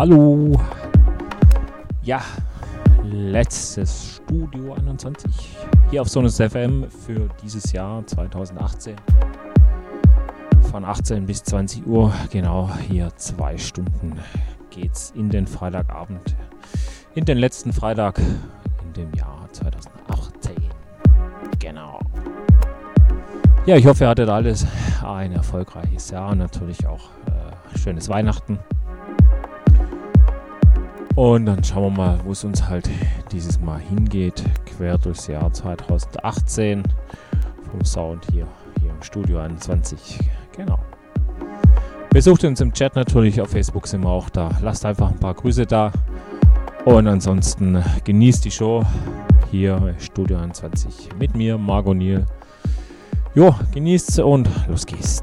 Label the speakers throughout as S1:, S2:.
S1: Hallo. Ja, letztes Studio 21 hier auf Sonus FM für dieses Jahr 2018. Von 18 bis 20 Uhr, genau hier zwei Stunden geht's in den Freitagabend, in den letzten Freitag in dem Jahr 2018. Genau. Ja, ich hoffe, ihr hattet alles ein erfolgreiches Jahr, natürlich auch äh, schönes Weihnachten. Und dann schauen wir mal, wo es uns halt dieses Mal hingeht. Quer durchs Jahr 2018 vom Sound hier, hier im Studio 21. Genau. Besucht uns im Chat natürlich, auf Facebook sind wir auch da. Lasst einfach ein paar Grüße da. Und ansonsten genießt die Show hier Studio 21 mit mir, Margot Niel. Jo, genießt's und los geht's.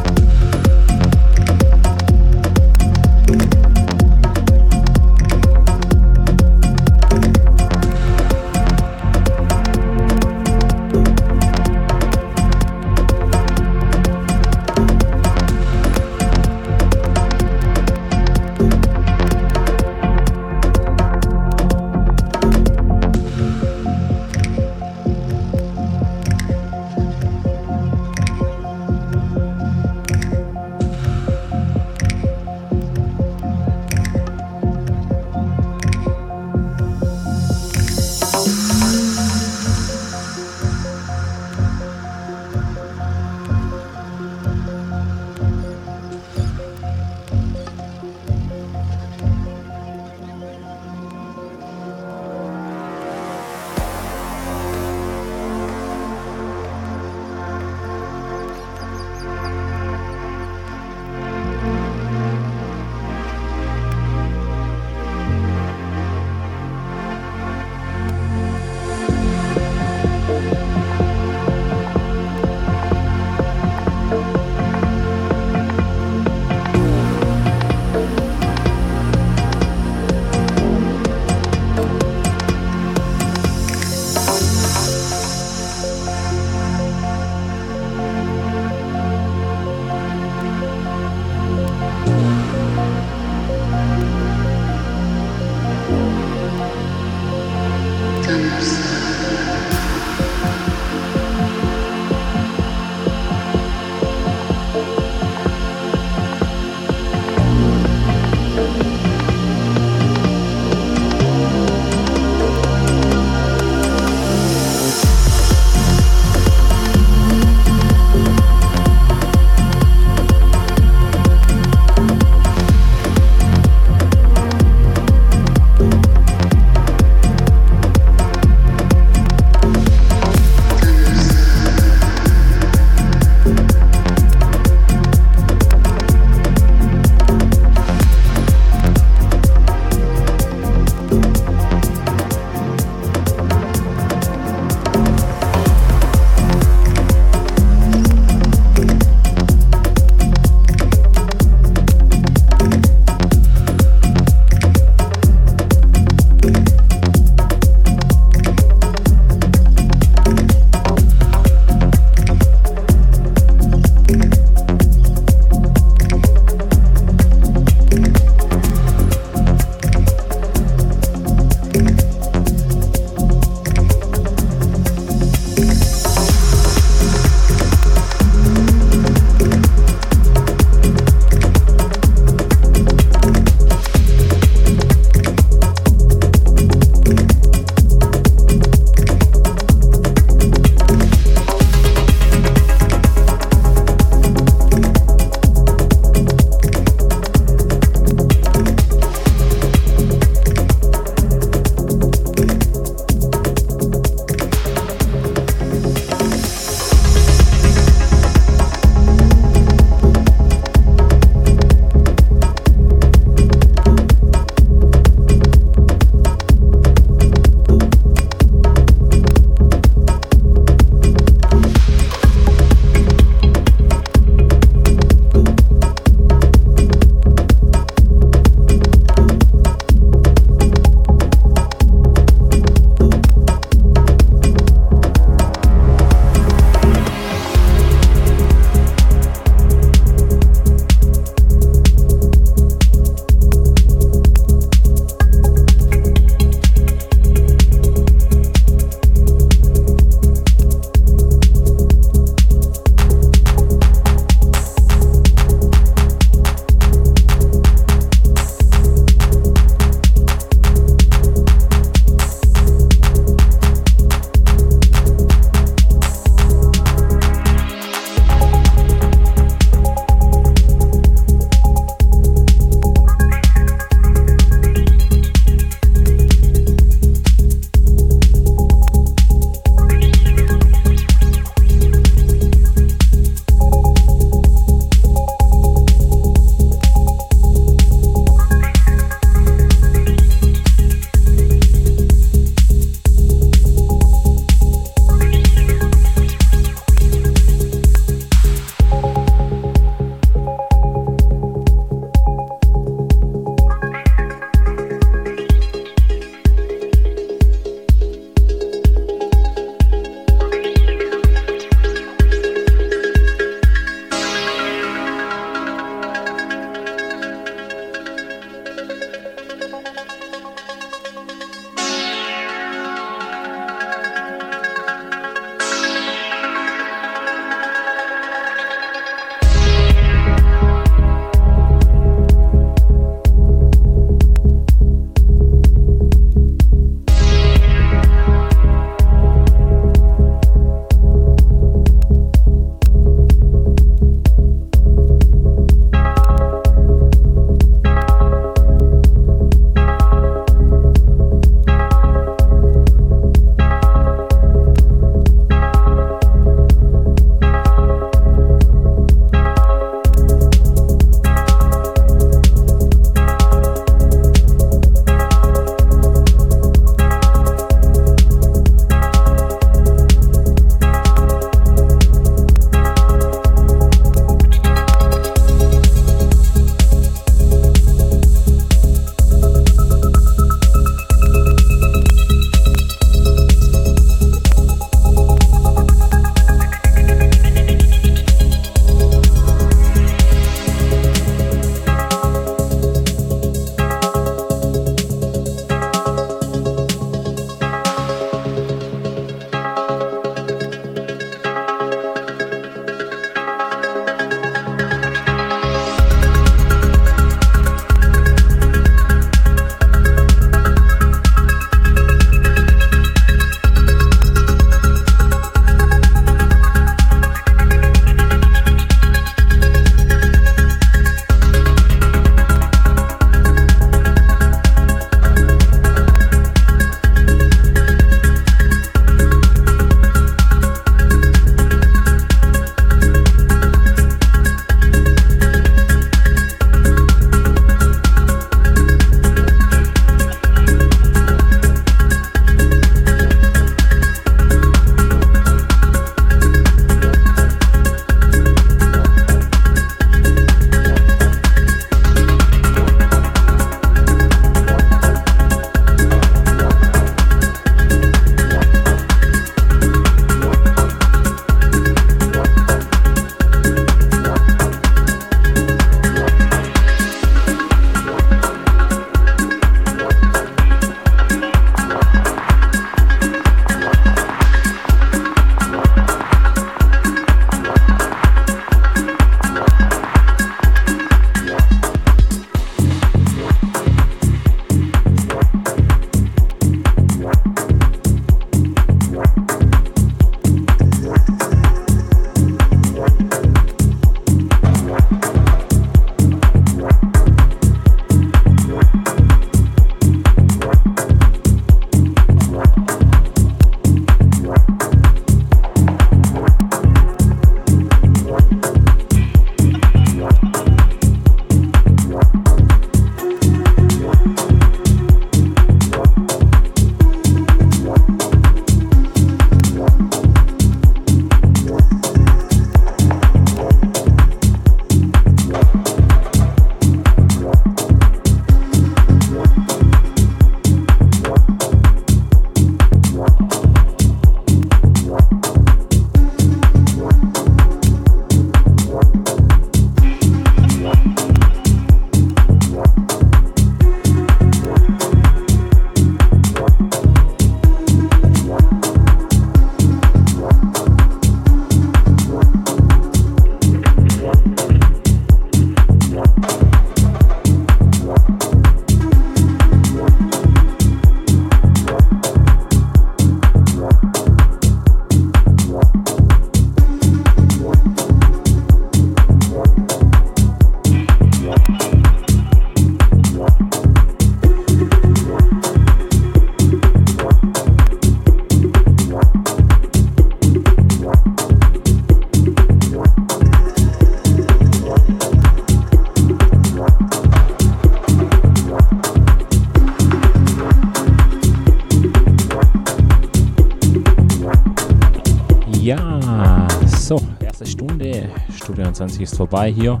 S1: Studio 20 ist vorbei hier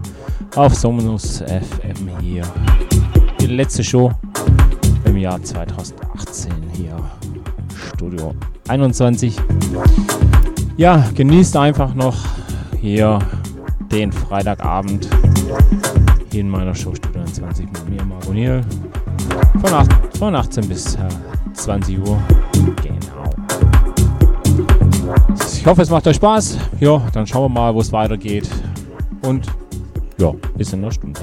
S1: auf Somunus FM hier. Die letzte Show im Jahr 2018 hier. Studio 21. Ja, genießt einfach noch hier den Freitagabend in meiner Show Studio 20 mit mir, Marco Niel. Von, von 18 bis äh, 20 Uhr. Ich hoffe, es macht euch Spaß. Ja, dann schauen wir mal, wo es weitergeht. Und ja, bis in einer Stunde.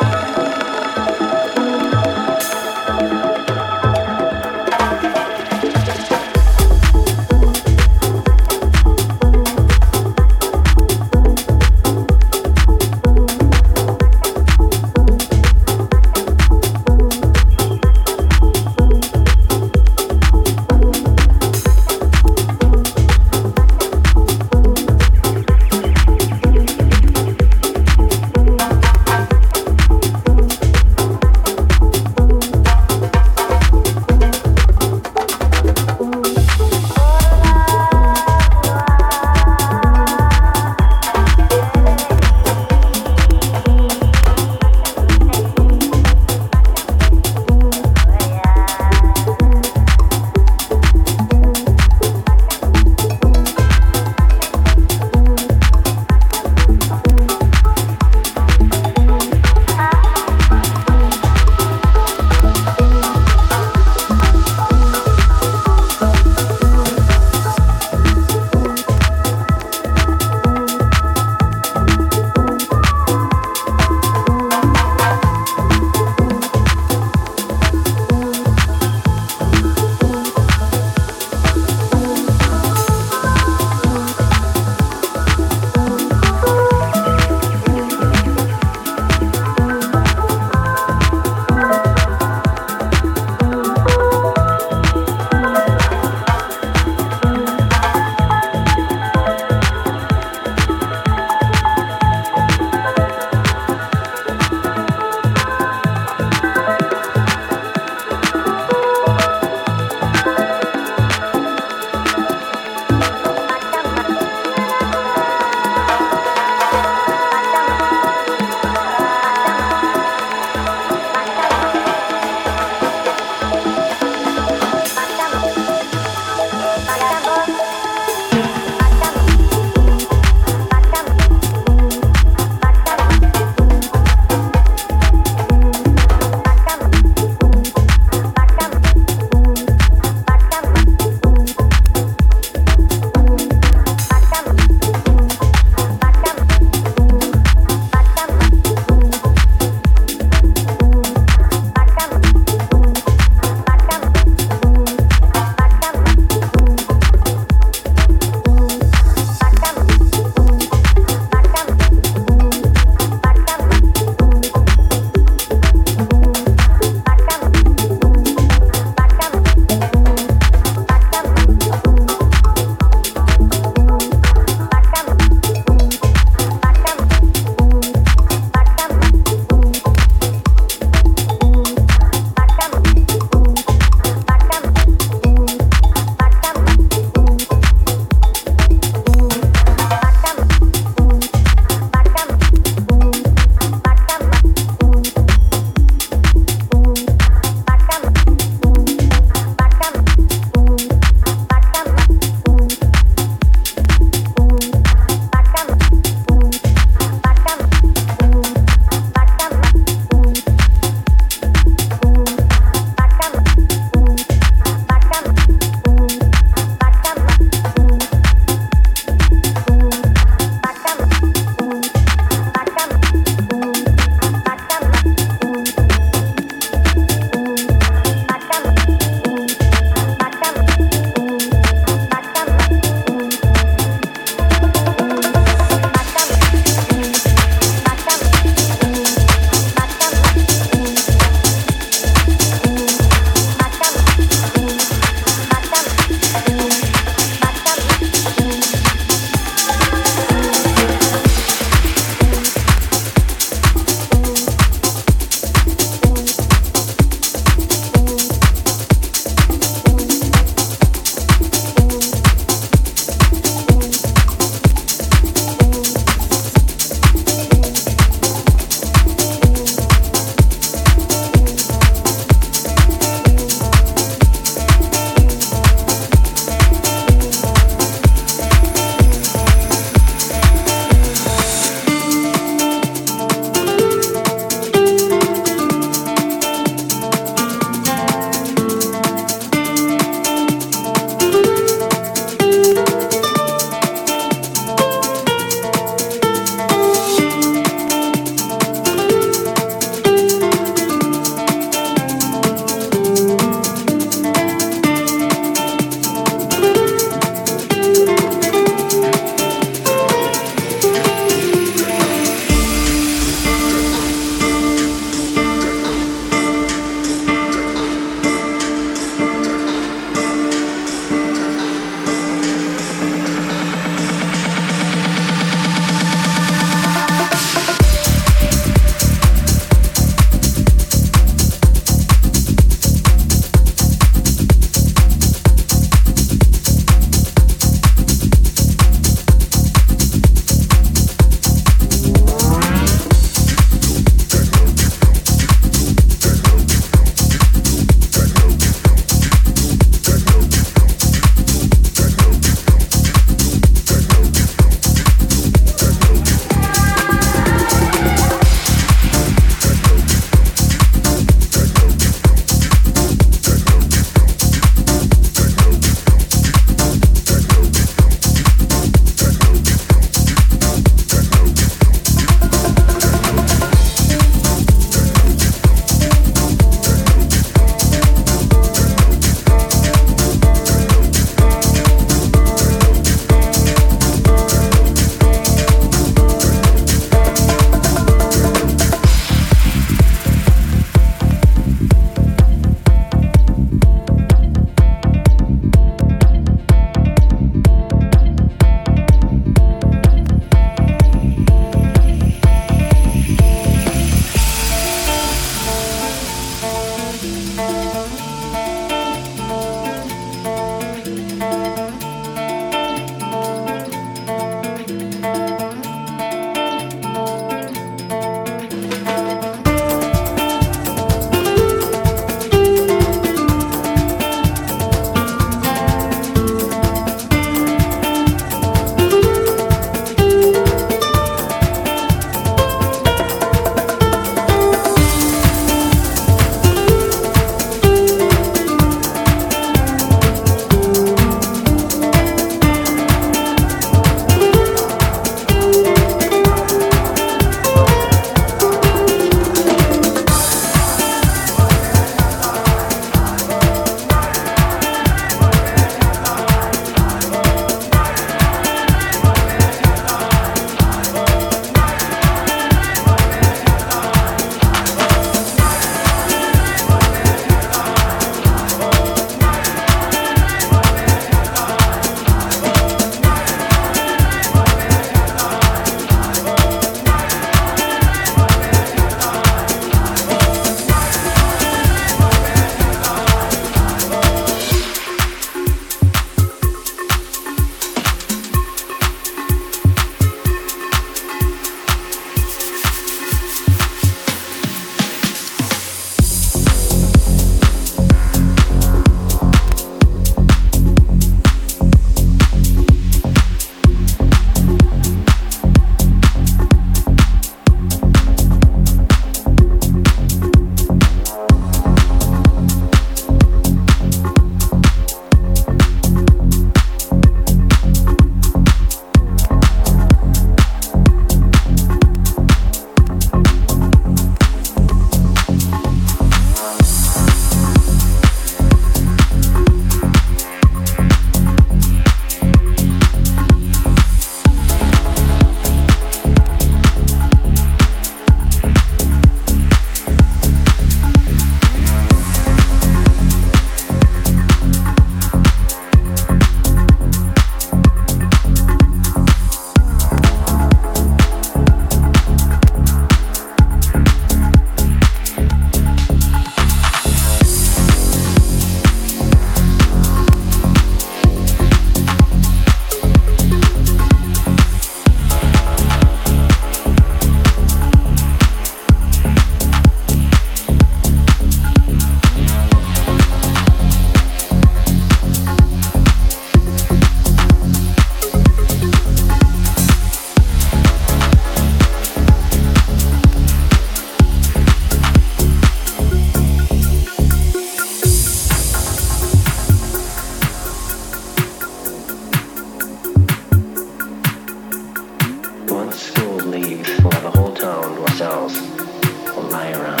S1: myself will lie around.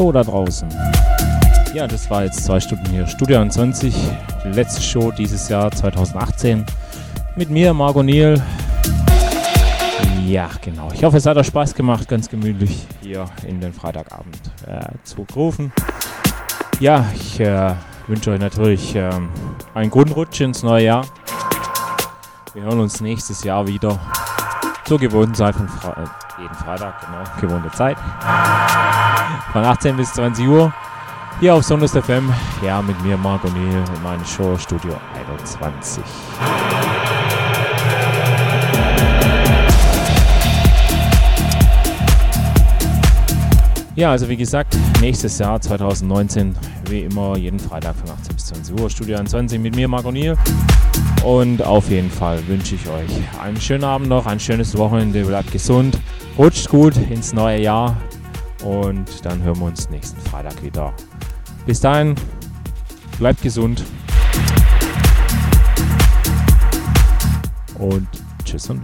S1: Hallo da draußen. Ja, das war jetzt zwei Stunden hier. Studio 20, die letzte Show dieses Jahr 2018. Mit mir, Marco Niel. Ja, genau. Ich hoffe, es hat euch Spaß gemacht, ganz gemütlich hier in den Freitagabend äh, zu rufen. Ja, ich äh, wünsche euch natürlich äh, einen guten Rutsch ins neue Jahr. Wir hören uns nächstes Jahr wieder zur gewohnten Zeit von Fre äh, jeden Freitag, genau, gewohnte Zeit. Von 18 bis 20 Uhr. Hier auf Sonus FM, ja, mit mir, Marc O'Neill, in meinem Show Studio 21. Ja, also wie gesagt, nächstes Jahr 2019, wie immer, jeden Freitag von 18 bis 20 Uhr, Studio 21 mit mir, Marc O'Neill. Und auf jeden Fall wünsche ich euch einen schönen Abend noch, ein schönes Wochenende, bleibt gesund, rutscht gut ins neue Jahr und dann hören wir uns nächsten Freitag wieder. Bis dahin, bleibt gesund. Und tschüss und